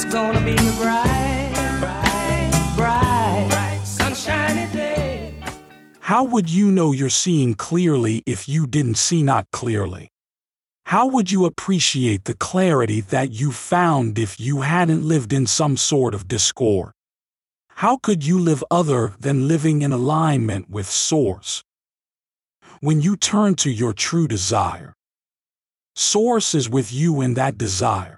It's gonna be a bright, bright, bright, bright, sunshiny day. How would you know you're seeing clearly if you didn't see not clearly? How would you appreciate the clarity that you found if you hadn't lived in some sort of discord? How could you live other than living in alignment with Source? When you turn to your true desire, Source is with you in that desire.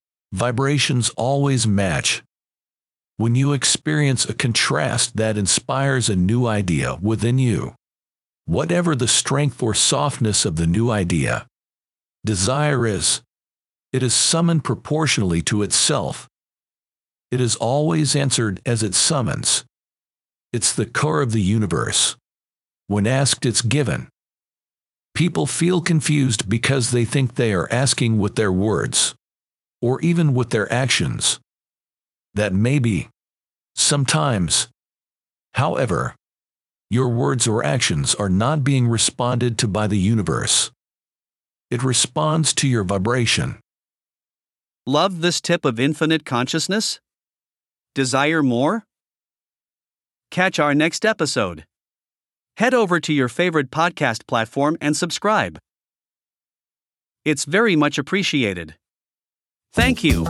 vibrations always match. When you experience a contrast that inspires a new idea within you, whatever the strength or softness of the new idea, desire is, it is summoned proportionally to itself. It is always answered as it summons. It's the core of the universe. When asked, it's given. People feel confused because they think they are asking with their words, or even with their actions. That may be. Sometimes. However, your words or actions are not being responded to by the universe. It responds to your vibration. Love this tip of infinite consciousness? Desire more? Catch our next episode. Head over to your favorite podcast platform and subscribe. It's very much appreciated. Thank you.